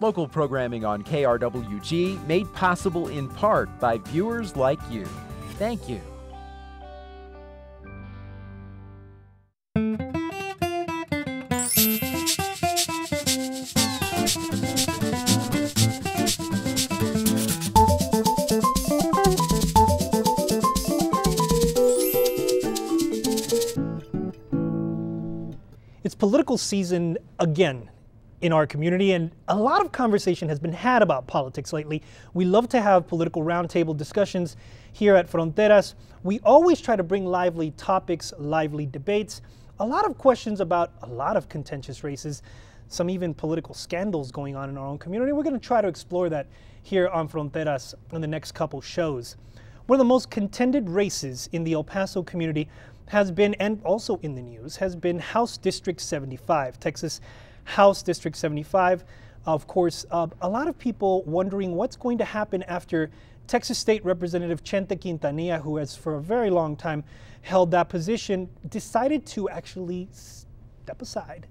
Local programming on KRWG made possible in part by viewers like you. Thank you. It's political season again in our community, and a lot of conversation has been had about politics lately. We love to have political roundtable discussions here at Fronteras. We always try to bring lively topics, lively debates, a lot of questions about a lot of contentious races, some even political scandals going on in our own community. We're going to try to explore that here on Fronteras in the next couple shows. One of the most contended races in the El Paso community has been, and also in the news, has been House District 75, Texas House District 75. Of course, uh, a lot of people wondering what's going to happen after Texas State Representative Chente Quintanilla, who has for a very long time held that position, decided to actually step aside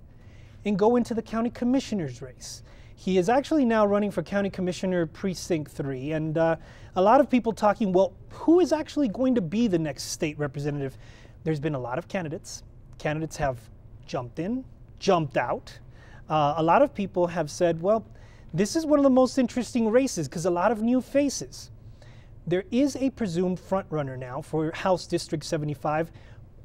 and go into the county commissioner's race. He is actually now running for county commissioner precinct three, and uh, a lot of people talking, well, who is actually going to be the next state representative? There's been a lot of candidates. Candidates have jumped in, jumped out. Uh, a lot of people have said, well, this is one of the most interesting races because a lot of new faces. There is a presumed frontrunner now for House District 75,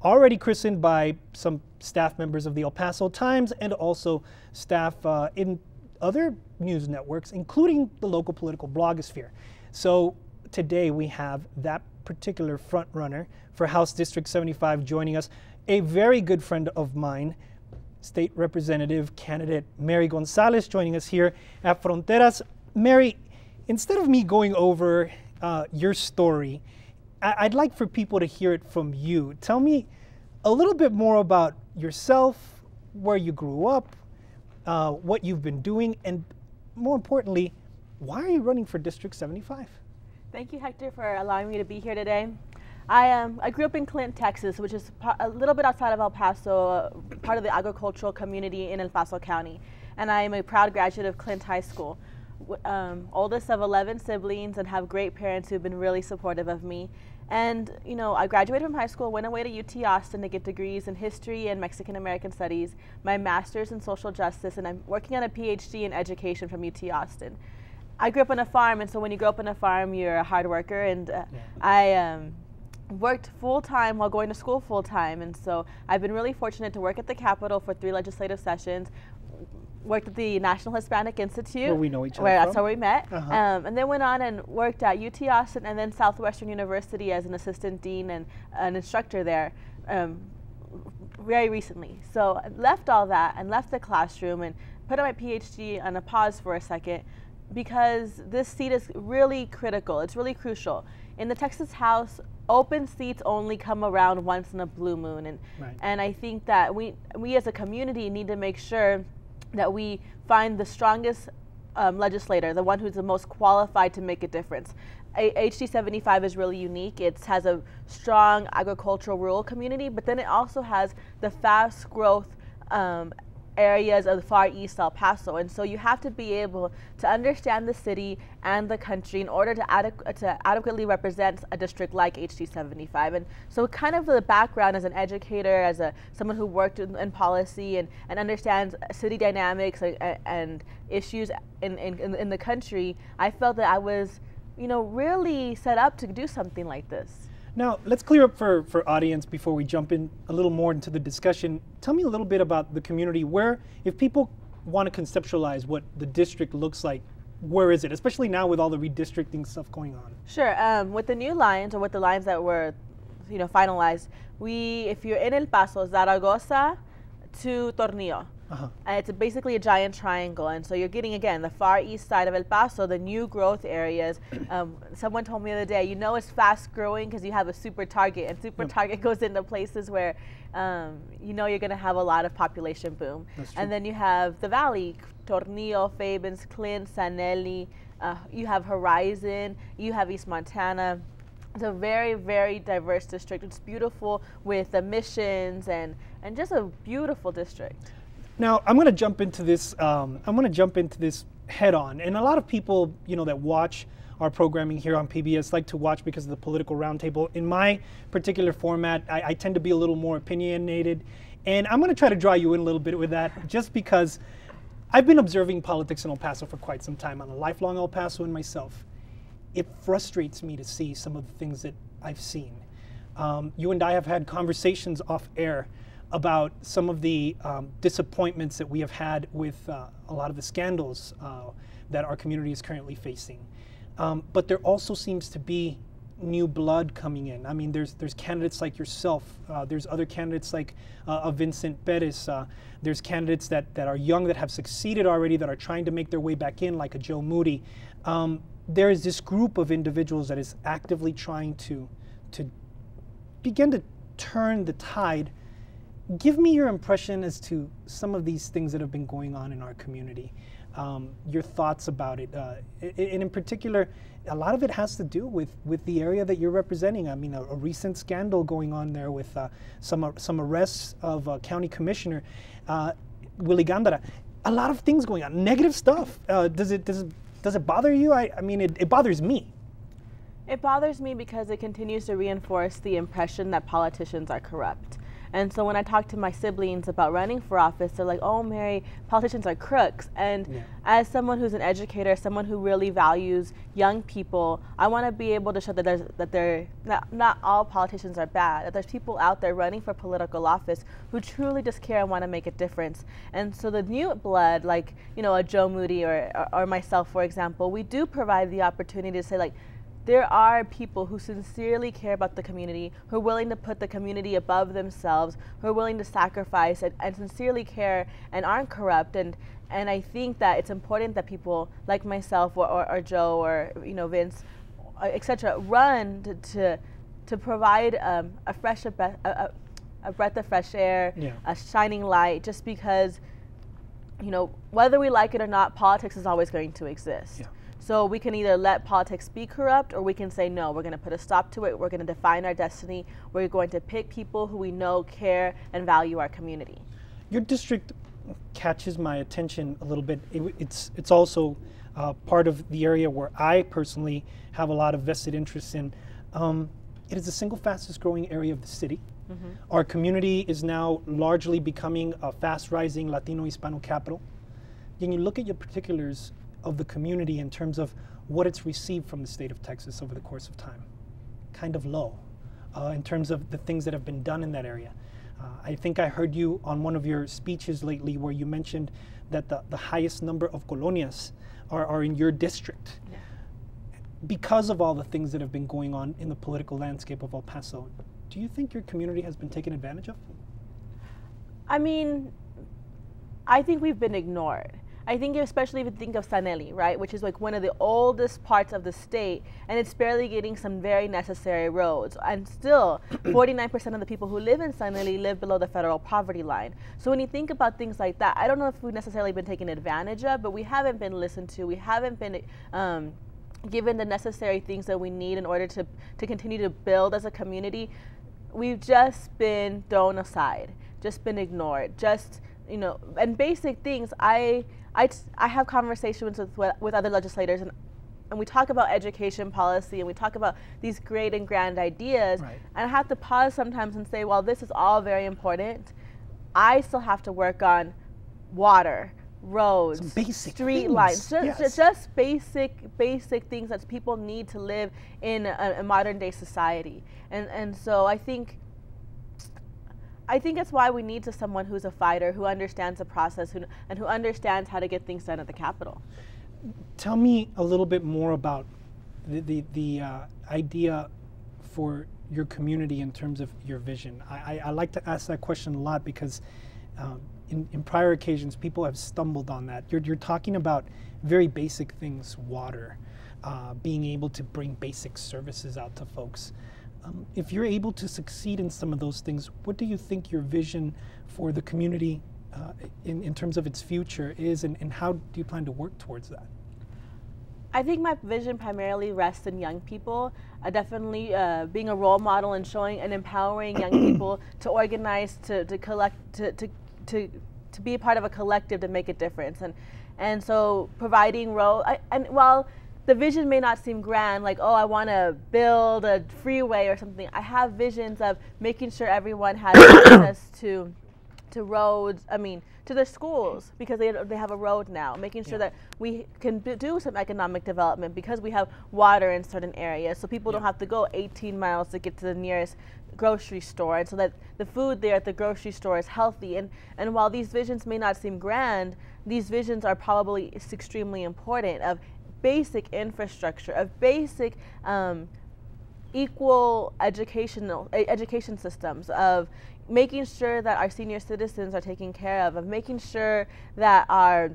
already christened by some staff members of the El Paso Times and also staff uh, in other news networks, including the local political blogosphere. So today we have that particular frontrunner for House District 75 joining us, a very good friend of mine, State Representative candidate Mary Gonzalez joining us here at Fronteras. Mary, instead of me going over uh, your story, I- would like for people to hear it from you. Tell me a little bit more about yourself, where you grew up, uh, what you've been doing, and more importantly, why are you running for District 75? Thank you, Hector, for allowing me to be here today. I um, I grew up in Clint, Texas, which is a little bit outside of El Paso, uh, part of the agricultural community in El Paso County, and I am a proud graduate of Clint High School. Um, oldest of 11 siblings and have great parents who've been really supportive of me. And, you know, I graduated from high school, went away to UT Austin to get degrees in history and Mexican American studies, my master's in social justice, and I'm working on a PhD in education from UT Austin. I grew up on a farm, and so when you grow up on a farm, you're a hard worker, and uh, yeah. I um, worked full time while going to school full time. And so I've been really fortunate to work at the Capitol for three legislative sessions. Worked at the National Hispanic Institute, where we know each other. Where from. that's how we met, uh-huh. um, and then went on and worked at UT Austin and then Southwestern University as an assistant dean and an instructor there. Um, very recently. So I left all that and left the classroom and put my PhD on a pause for a second because this seat is really critical. It's really crucial. In the Texas House, open seats only come around once in a blue moon and right. and I think that we we as a community need to make sure that we find the strongest um, legislator, the one who's the most qualified to make a difference. HD 75 is really unique. It has a strong agricultural rural community, but then it also has the fast growth um, areas of the far east El Paso. And so you have to be able to understand the city and the country in order to, adequ- to adequately represent a district like HD 75. And so kind of the background as an educator, as a someone who worked in, in policy and, and understands city dynamics and, and issues in, in, in the country, I felt that I was, you know, really set up to do something like this. Now, let's clear up for, for audience before we jump in a little more into the discussion. Tell me a little bit about the community. Where, if people want to conceptualize what the district looks like, where is it? Especially now with all the redistricting stuff going on. Sure. Um, with the new lines, or with the lines that were, you know, finalized, we, if you're in El Paso, Zaragoza to Tornillo. Uh-huh. And it's basically a giant triangle. And so you're getting, again, the far east side of El Paso, the new growth areas. Um, someone told me the other day, you know it's fast growing because you have a super target. And super yep. target goes into places where um, you know you're going to have a lot of population boom. And then you have the valley, Tornillo, Fabens, Clint, San Eli. Uh, you have Horizon. You have East Montana. It's a very, very diverse district. It's beautiful with the missions and, and just a beautiful district. Now I'm going to jump into this. Um, I'm going to jump into this head on, and a lot of people, you know, that watch our programming here on PBS like to watch because of the political roundtable. In my particular format, I, I tend to be a little more opinionated, and I'm going to try to draw you in a little bit with that, just because I've been observing politics in El Paso for quite some time. I'm a lifelong El Pasoan myself. It frustrates me to see some of the things that I've seen. Um, you and I have had conversations off air about some of the um, disappointments that we have had with uh, a lot of the scandals uh, that our community is currently facing. Um, but there also seems to be new blood coming in. I mean, there's there's candidates like yourself. Uh, there's other candidates like uh, Vincent Perez. Uh, there's candidates that, that are young that have succeeded already that are trying to make their way back in, like a Joe Moody. Um, there is this group of individuals that is actively trying to to begin to turn the tide. Give me your impression as to some of these things that have been going on in our community um, your thoughts about it. Uh, and in particular, a lot of it has to do with, with the area that you're representing. I mean, a, a recent scandal going on there with uh, some, some arrests of a county commissioner, uh, Willie Gandara. A lot of things going on, negative stuff. Uh, does, it, does, it, does it bother you? I, I mean, it, it bothers me. It bothers me because it continues to reinforce the impression that politicians are corrupt. And so when I talk to my siblings about running for office, they're like, "Oh, Mary, politicians are crooks." And yeah. as someone who's an educator, someone who really values young people, I want to be able to show that there's that they're not, not all politicians are bad. That there's people out there running for political office who truly just care and want to make a difference. And so the new blood, like you know, a Joe Moody or, or, or myself, for example, we do provide the opportunity to say like there are people who sincerely care about the community, who are willing to put the community above themselves, who are willing to sacrifice and, and sincerely care and aren't corrupt. And, and I think that it's important that people like myself or, or, or Joe or you know Vince, uh, etc., run to, to, to provide um, a fresh a, a, a, breath of fresh air, yeah. a shining light, just because you know whether we like it or not, politics is always going to exist. Yeah. So we can either let politics be corrupt or we can say, no, we're going to put a stop to it. We're going to define our destiny. We're going to pick people who we know care and value our community. Your district catches my attention a little bit. It, it's, it's also uh, part of the area where I personally have a lot of vested interest in. Um, it is the single fastest growing area of the city. Mm-hmm. Our community is now largely becoming a fast rising Latino Hispano capital. When you look at your particulars, of the community in terms of what it's received from the state of Texas over the course of time. Kind of low uh, in terms of the things that have been done in that area. Uh, I think I heard you on one of your speeches lately where you mentioned that the, the highest number of colonias are, are in your district. Yeah. Because of all the things that have been going on in the political landscape of El Paso, do you think your community has been taken advantage of? I mean, I think we've been ignored. I think especially if you think of San Eli, right, which is like one of the oldest parts of the state, and it's barely getting some very necessary roads. And still, 49% of the people who live in San Eli live below the federal poverty line. So when you think about things like that, I don't know if we've necessarily been taken advantage of, but we haven't been listened to. We haven't been um, given the necessary things that we need in order to, to continue to build as a community. We've just been thrown aside, just been ignored, just you know, and basic things. I I, I have conversations with, with other legislators and and we talk about education policy and we talk about these great and grand ideas right. and i have to pause sometimes and say well this is all very important i still have to work on water roads street things. lines just, yes. just, basic basic things that people need to live in a, a modern day society and and so i think I think it's why we need to someone who's a fighter, who understands the process, who, and who understands how to get things done at the Capitol. Tell me a little bit more about the the, the uh, idea for your community in terms of your vision. I, I, I like to ask that question a lot because um, in, in prior occasions people have stumbled on that. You're, you're talking about very basic things, water, uh, being able to bring basic services out to folks. Um, if you're able to succeed in some of those things, what do you think your vision for the community uh, in, in terms of its future is, and, and how do you plan to work towards that? I think my vision primarily rests in young people. Uh, definitely uh, being a role model and showing and empowering young people to organize, to, to collect, to, to, to to be a part of a collective to make a difference. And and so providing road and while the vision may not seem grand, like, oh, I want to build a freeway or something. I have visions of making sure everyone has access to to roads, I mean, to their schools because they, they have a road now, making sure yeah. that we can do some economic development because we have water in certain areas. So people yeah. don't have to go 18 miles to get to the nearest grocery store and so that the food there at the grocery store is healthy and and while these visions may not seem grand these visions are probably extremely important of basic infrastructure of basic um, equal educational education systems of making sure that our senior citizens are taken care of, of making sure that our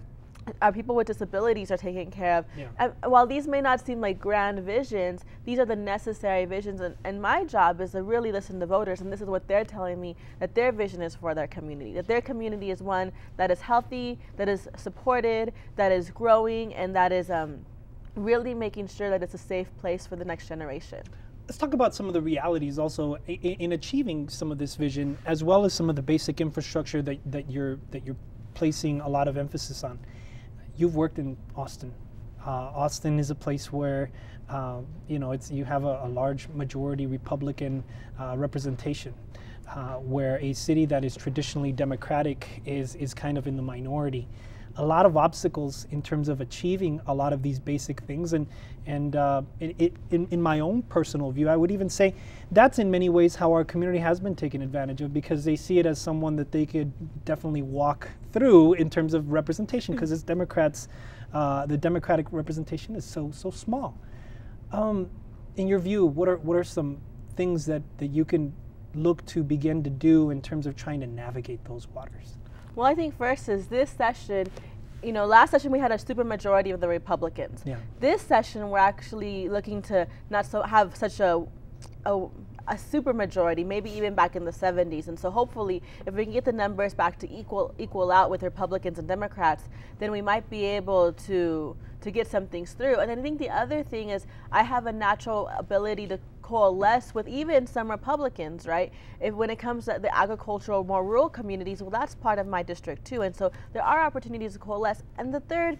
our people with disabilities are taken care of. Yeah. And while these may not seem like grand visions, these are the necessary visions. And, and my job is to really listen to voters, and this is what they're telling me that their vision is for their community, that their community is one that is healthy, that is supported, that is growing, and that is um, really making sure that it's a safe place for the next generation let's talk about some of the realities also in, in, achieving some of this vision, as well as some of the basic infrastructure that, that you're that you're placing a lot of emphasis on. You've worked in Austin. Uh, Austin is a place where uh, you know it's you have a, a large majority Republican uh, representation. Uh, where a city that is traditionally Democratic is is kind of in the minority a lot of obstacles in terms of achieving a lot of these basic things. And, and uh, it, it, in, in my own personal view, I would even say that's in many ways how our community has been taken advantage of because they see it as someone that they could definitely walk through in terms of representation because as Democrats, uh, the Democratic representation is so, so small. Um, in your view, what are, what are some things that, that you can look to begin to do in terms of trying to navigate those waters? Well, I think first is this session you know, last session we had a super majority of the Republicans. Yeah. This session we're actually looking to not so have such a, a a super majority, maybe even back in the 70s. And so hopefully, if we can get the numbers back to equal equal out with Republicans and Democrats, then we might be able to to get some things through. And I think the other thing is I have a natural ability to coalesce with even some Republicans, right? If when it comes to the agricultural, more rural communities, well, that's part of my district too. And so there are opportunities to coalesce. And the third,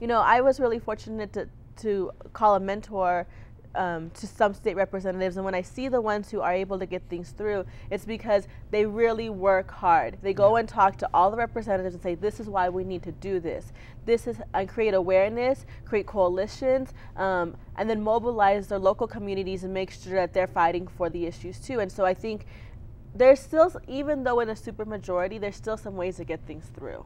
you know, I was really fortunate to to call a mentor um, to some state representatives, and when I see the ones who are able to get things through, it's because they really work hard. They go and talk to all the representatives and say, "This is why we need to do this. This is and create awareness, create coalitions, um, and then mobilize their local communities and make sure that they're fighting for the issues too." And so I think there's still, even though in a supermajority, there's still some ways to get things through.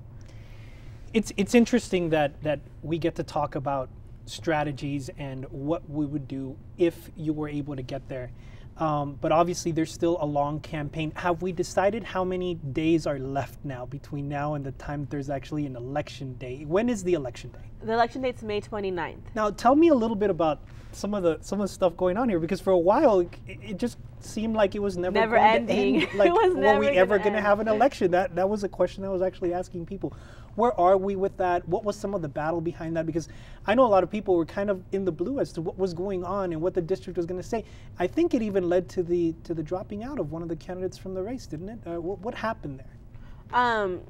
It's it's interesting that that we get to talk about strategies and what we would do if you were able to get there. Um, but obviously, there's still a long campaign. Have we decided how many days are left now between now and the time there's actually an election day? When is the election day? The election date's May 29th. Now, tell me a little bit about some of the some of the stuff going on here because for a while it, it just seemed like it was never, never going ending. to end. Like, were we ever going to have an election? That that was a question I was actually asking people. Where are we with that? What was some of the battle behind that? Because I know a lot of people were kind of in the blue as to what was going on and what the district was going to say. I think it even led to the to the dropping out of one of the candidates from the race, didn't it? Uh, what, what, happened there? Um,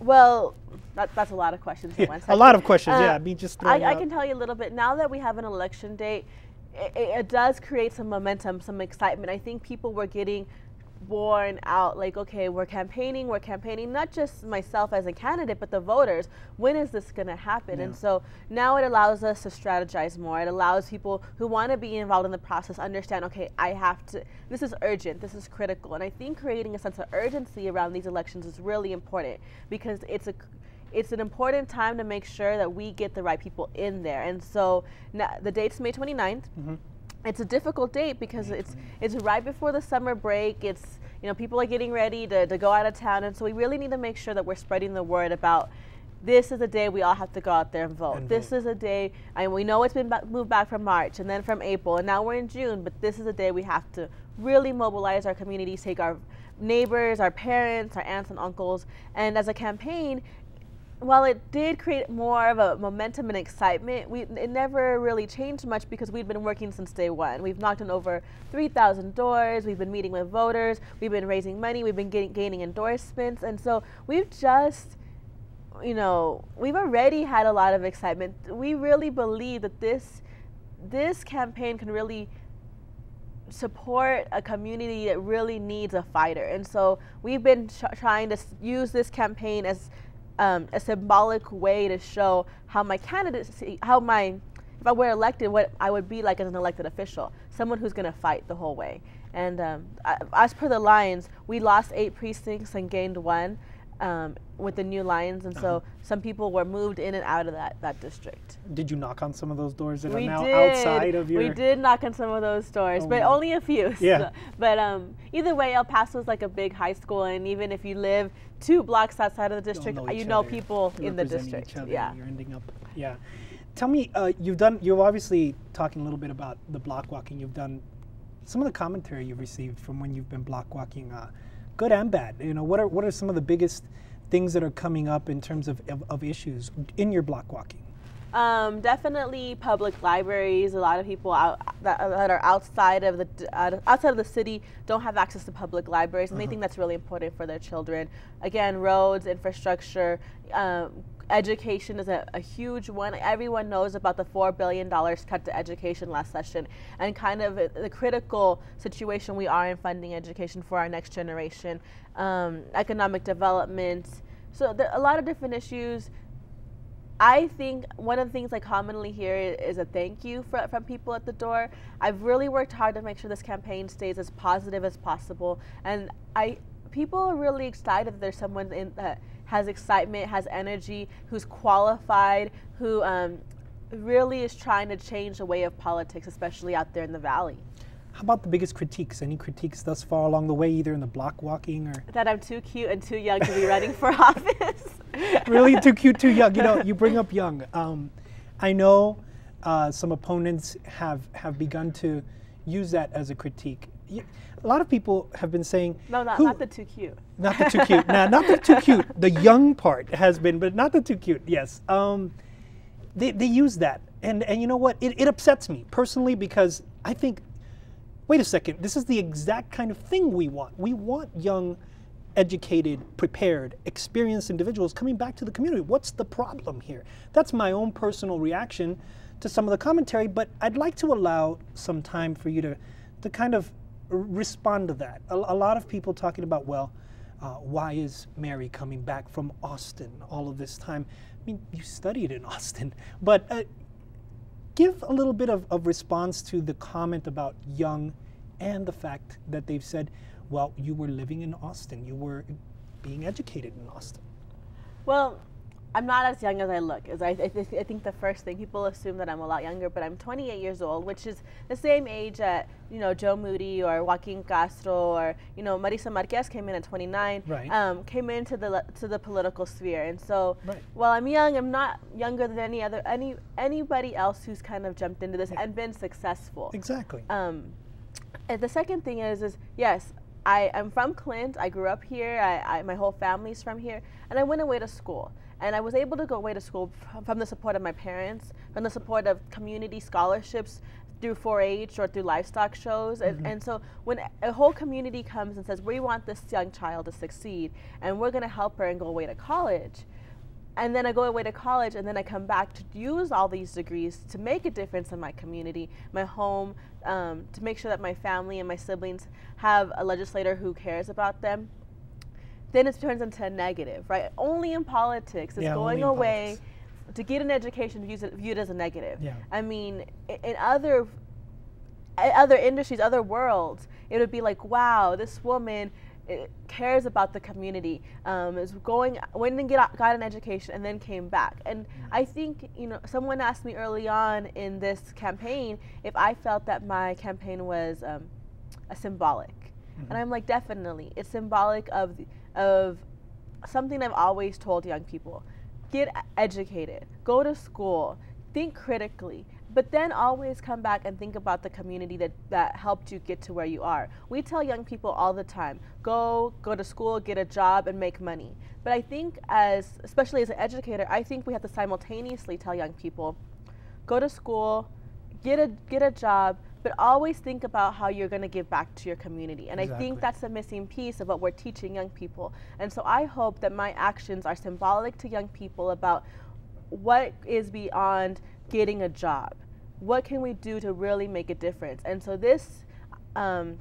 well, that, that's a lot of questions. Yeah, a lot of questions. Uh, yeah, me just. I, I, can tell you a little bit now that we have an election date. It, it, does create some momentum, some excitement. I think people were getting born out like okay we're campaigning we're campaigning not just myself as a candidate but the voters when is this going to happen yeah. and so now it allows us to strategize more. It allows people who want to be involved in the process understand okay i have to this is urgent this is critical. And i think creating a sense of urgency around these elections is really important because it's a it's an important time to make sure that we get the right people in there. And so now, the date's may 29th mm-hmm it's a difficult date because it's it's right before the summer break. It's you know people are getting ready to, to go out of town, and so we really need to make sure that we're spreading the word about this is a day we all have to go out there and vote. And this vote. is a day, and we know it's been moved back from March and then from April, and now we're in June. But this is a day we have to really mobilize our communities, take our neighbors, our parents, our aunts and uncles, and as a campaign, while it did create more of a momentum and excitement, we, it never really changed much because we'd been working since day one. We've knocked on over 3,000 doors, we've been meeting with voters, we've been raising money, we've been getting, gaining endorsements, and so we've just, you know, we've already had a lot of excitement. We really believe that this, this campaign can really support a community that really needs a fighter. And so we've been trying to use this campaign as um, a symbolic way to show how my candidacy, how my, if I were elected, what I would be like as an elected official, someone who's going to fight the whole way. And um, as per the Lions, we lost eight precincts and gained one um, with the new Lions, and so uh-huh. some people were moved in and out of that, that district. Did you knock on some of those doors that we are now did. outside of your? We did knock on some of those doors, oh but no. only a few. Yeah. So, but um, either way, El Paso is like a big high school, and even if you live two blocks outside of the district, know you know other. people You're in the district. yeah. You're ending up. Yeah. Tell me, uh, you've done. You're obviously talking a little bit about the block walking. You've done some of the commentary you've received from when you've been block walking. Uh, good and bad. You know, what are what are some of the biggest things that are coming up in terms of, of, of issues in your block walking? Um, definitely public libraries. A lot of people out, that, that are outside of the outside of the city don't have access to public libraries, and uh-huh. they think that's really important for their children. Again, roads, infrastructure, um, education is a, a, huge one. Everyone knows about the $4 billion cut to education last session and kind of the critical situation we are in funding education for our next generation, um, economic development. So there are a lot of different issues. I think one of the things I commonly hear is a thank you for, from people at the door. I've really worked hard to make sure this campaign stays as positive as possible, and I people are really excited that there's someone in that has excitement, has energy, who's qualified, who um, really is trying to change the way of politics, especially out there in the valley. How about the biggest critiques? Any critiques thus far along the way, either in the block walking or that I'm too cute and too young to be running for office? really, too cute, too young. You know, you bring up young. Um, I know uh, some opponents have have begun to use that as a critique. A lot of people have been saying no, not, not the too cute. Not the too cute. nah, not the too cute. The young part has been, but not the too cute. Yes, um, they they use that, and and you know what? It, it upsets me personally because I think, wait a second, this is the exact kind of thing we want. We want young educated, prepared, experienced individuals coming back to the community. What's the problem here? That's my own personal reaction to some of the commentary, but I'd like to allow some time for you to, to kind of respond to that. A, a lot of people talking about, well, uh, why is Mary coming back from Austin all of this time? I mean, you studied in Austin, but uh, give a little bit of, of response to the comment about young and the fact that they've said, well, you were living in Austin, you were being educated in Austin. Well, I'm not as young as I look. As I, I, th- I, think the first thing people assume that I'm a lot younger, but I'm 28 years old, which is the same age that you know Joe Moody or Joaquin Castro or you know Marisa Marquez came in at 29. Right. Um, came into the to the political sphere, and so right. while I'm young, I'm not younger than any other any anybody else who's kind of jumped into this yeah. and been successful. Exactly. Um, and the second thing is is yes, I am from Clint. I grew up here. I, I, my whole family's from here, and I went away to school. And I was able to go away to school from the support of my parents, from the support of community scholarships through 4-H or through livestock shows. And, mm-hmm. and so when a whole community comes and says, we want this young child to succeed, and we're going to help her and go away to college, and then I go away to college, and then I come back to use all these degrees to make a difference in my community, my home, um, to make sure that my family and my siblings have a legislator who cares about them then it turns into a negative, right? Only in politics is yeah, going away to get an education viewed, viewed as a negative. Yeah. I mean, in other other industries, other worlds, it would be like, wow, this woman eh, cares about the community, um, is going, went and get, got an education and then came back. And mm-hmm. I think, you know, someone asked me early on in this campaign if I felt that my campaign was um, a symbolic. Mm-hmm. And I'm like, definitely. It's symbolic of the, of something I've always told young people get educated, go to school, think critically but then always come back and think about the community that, that helped you get to where you are. We tell young people all the time, go go to school, get a job and make money. But I think as especially as an educator, I think we have to simultaneously tell young people, go to school, get a get a job, but always think about how you're going to give back to your community. And exactly. I think that's a missing piece of what we're teaching young people. And so I hope that my actions are symbolic to young people about what is beyond getting a job what can we do to really make a difference? And so this um,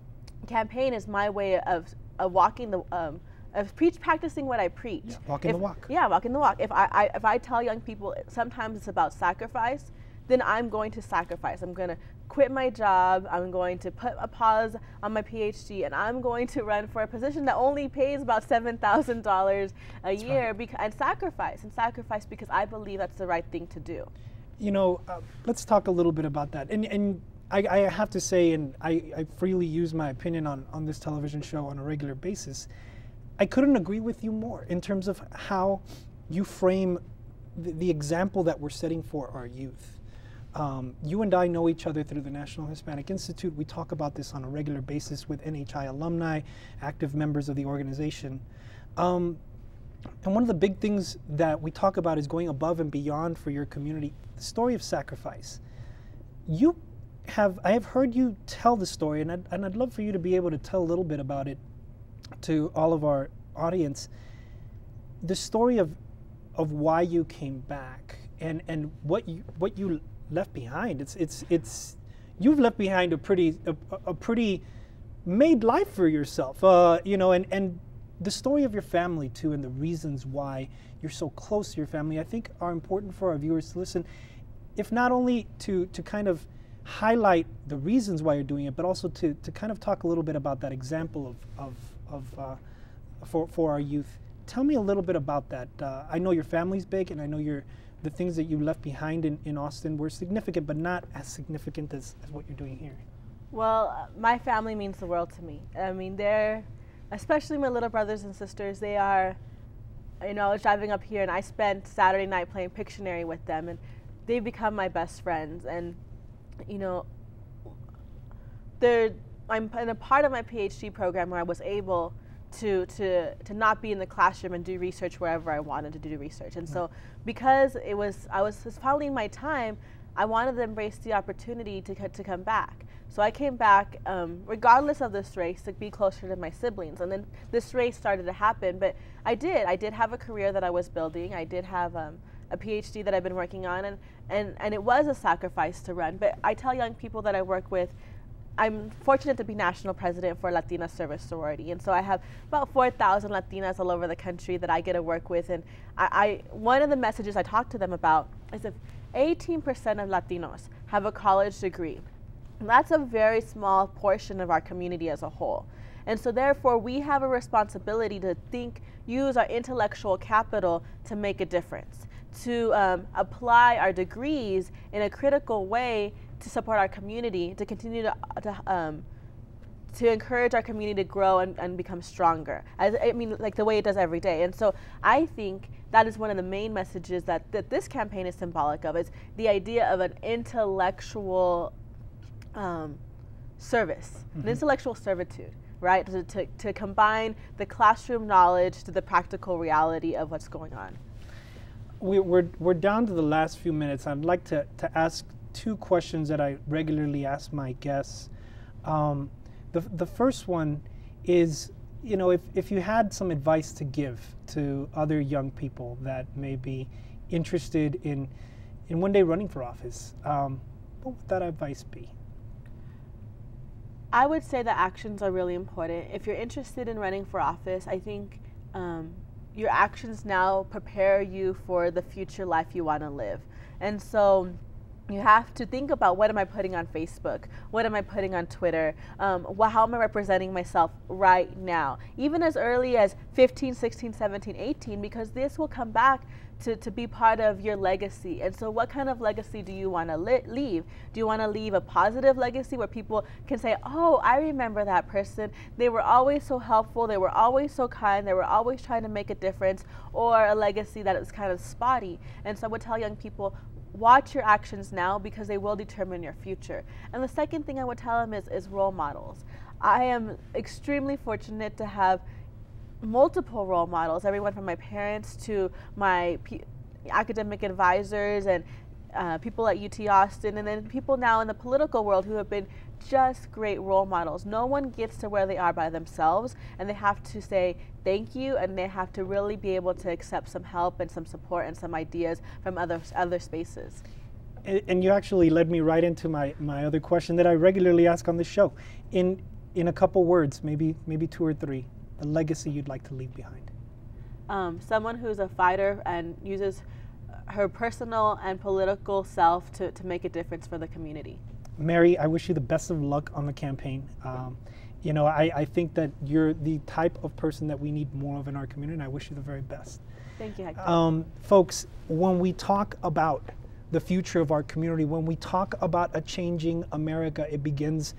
campaign is my way of, of walking the um, of preach practicing what I preach. Yeah, walking if, the walk. Yeah, walking the walk. If I, I if I tell young people sometimes it's about sacrifice, then I'm going to sacrifice. I'm going to quit my job. I'm going to put a pause on my PhD, and I'm going to run for a position that only pays about seven thousand dollars a that's year, right. beca- and sacrifice and sacrifice because I believe that's the right thing to do you know, uh, let's talk a little bit about that. And, and I, I have to say, and I, I freely use my opinion on, on this television show on a regular basis, I couldn't agree with you more in terms of how you frame the, the example that we're setting for our youth. Um, you and I know each other through the National Hispanic Institute. We talk about this on a regular basis with NHI alumni, active members of the organization. Um, and one of the big things that we talk about is going above and beyond for your community. The story of sacrifice. You have, I have heard you tell the story, and I'd, and I'd love for you to be able to tell a little bit about it to all of our audience. The story of, of why you came back and, and what you, what you left behind. It's, it's, it's, you've left behind a pretty, a, a pretty made life for yourself, uh, you know, and, and the story of your family too and the reasons why you're so close to your family i think are important for our viewers to listen if not only to to kind of highlight the reasons why you're doing it but also to, to kind of talk a little bit about that example of, of, of uh, for, for our youth tell me a little bit about that uh, i know your family's big and i know your the things that you left behind in, in austin were significant but not as significant as, as what you're doing here well uh, my family means the world to me i mean they're especially my little brothers and sisters, they are, you know, I was driving up here and I spent Saturday night playing Pictionary with them, and they've become my best friends. And, you know, they're, I'm in a part of my PhD program where I was able to, to, to not be in the classroom and do research wherever I wanted to do research. And so, because it was, I was, was following my time, I wanted to embrace the opportunity to, to come back. So I came back, um, regardless of this race, to be closer to my siblings. And then this race started to happen. But I did. I did have a career that I was building. I did have um, a PhD that I've been working on. And, and, and it was a sacrifice to run. But I tell young people that I work with, I'm fortunate to be national president for Latina Service Sorority, and so I have about 4,000 Latinas all over the country that I get to work with. And I, I, one of the messages I talk to them about is if 18% of Latinos have a college degree, that's a very small portion of our community as a whole. And so, therefore, we have a responsibility to think, use our intellectual capital to make a difference, to um, apply our degrees in a critical way to support our community, to continue to, to um, to encourage our community to grow and, and become stronger. As, I mean, like the way it does every day. And so I think that is one of the main messages that, that this campaign is symbolic of, is the idea of an intellectual um, service, mm-hmm. an intellectual servitude, right? To, to, to combine the classroom knowledge to the practical reality of what's going on. We, we're, we're down to the last few minutes. I'd like to, to ask two questions that I regularly ask my guests. Um, the, the first one is, you know, if, if you had some advice to give to other young people that may be interested in, in one day running for office, um, what would that advice be? I would say that actions are really important. If you're interested in running for office, I think um, your actions now prepare you for the future life you want to live. And so, you have to think about what am I putting on Facebook? What am I putting on Twitter? Um, wh- how am I representing myself right now? Even as early as 15, 16, 17, 18, because this will come back to, to be part of your legacy. And so, what kind of legacy do you want to leave? Do you want to leave a positive legacy where people can say, Oh, I remember that person. They were always so helpful. They were always so kind. They were always trying to make a difference. Or a legacy that is kind of spotty. And so, I would tell young people, watch your actions now because they will determine your future. And the second thing I would tell them is, is role models. I am extremely fortunate to have multiple role models, everyone from my parents to my academic advisors and uh, people at UT Austin, and then people now in the political world who have been just great role models. No one gets to where they are by themselves, and they have to say thank you, and they have to really be able to accept some help and some support and some ideas from other other spaces. And, and you actually led me right into my, my other question that I regularly ask on the show. In in a couple words, maybe maybe two or three, a legacy you'd like to leave behind. Um, someone who's a fighter and uses her personal and political self to, to make a difference for the community. Mary, I wish you the best of luck on the campaign. Um, you know, I, I think that you're the type of person that we need more of in our community, and I wish you the very best. Thank you, Hector. Um, folks, when we talk about the future of our community, when we talk about a changing America, it begins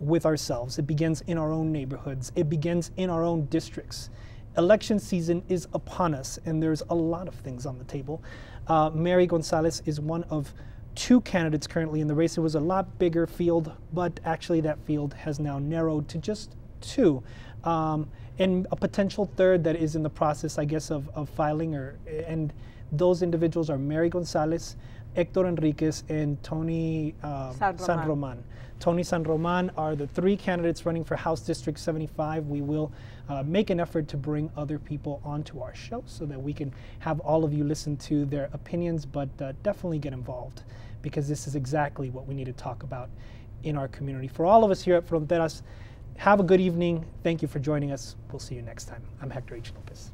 with ourselves. It begins in our own neighborhoods. It begins in our own districts. Election season is upon us, and there's a lot of things on the table. Uh, Mary Gonzalez is one of two candidates currently in the race. It was a lot bigger field, but actually that field has now narrowed to just two. Um, and a potential third that is in the process, I guess, of, of filing. Or, and those individuals are Mary Gonzalez, Hector Enriquez, and Tony uh, San, Roman. San Roman. Tony San Roman are the three candidates running for House District 75. We will uh, make an effort to bring other people onto our show so that we can have all of you listen to their opinions, but uh, definitely get involved because this is exactly what we need to talk about in our community. For all of us here at Fronteras, have a good evening. Thank you for joining us. We'll see you next time. I'm Hector H. Lopez.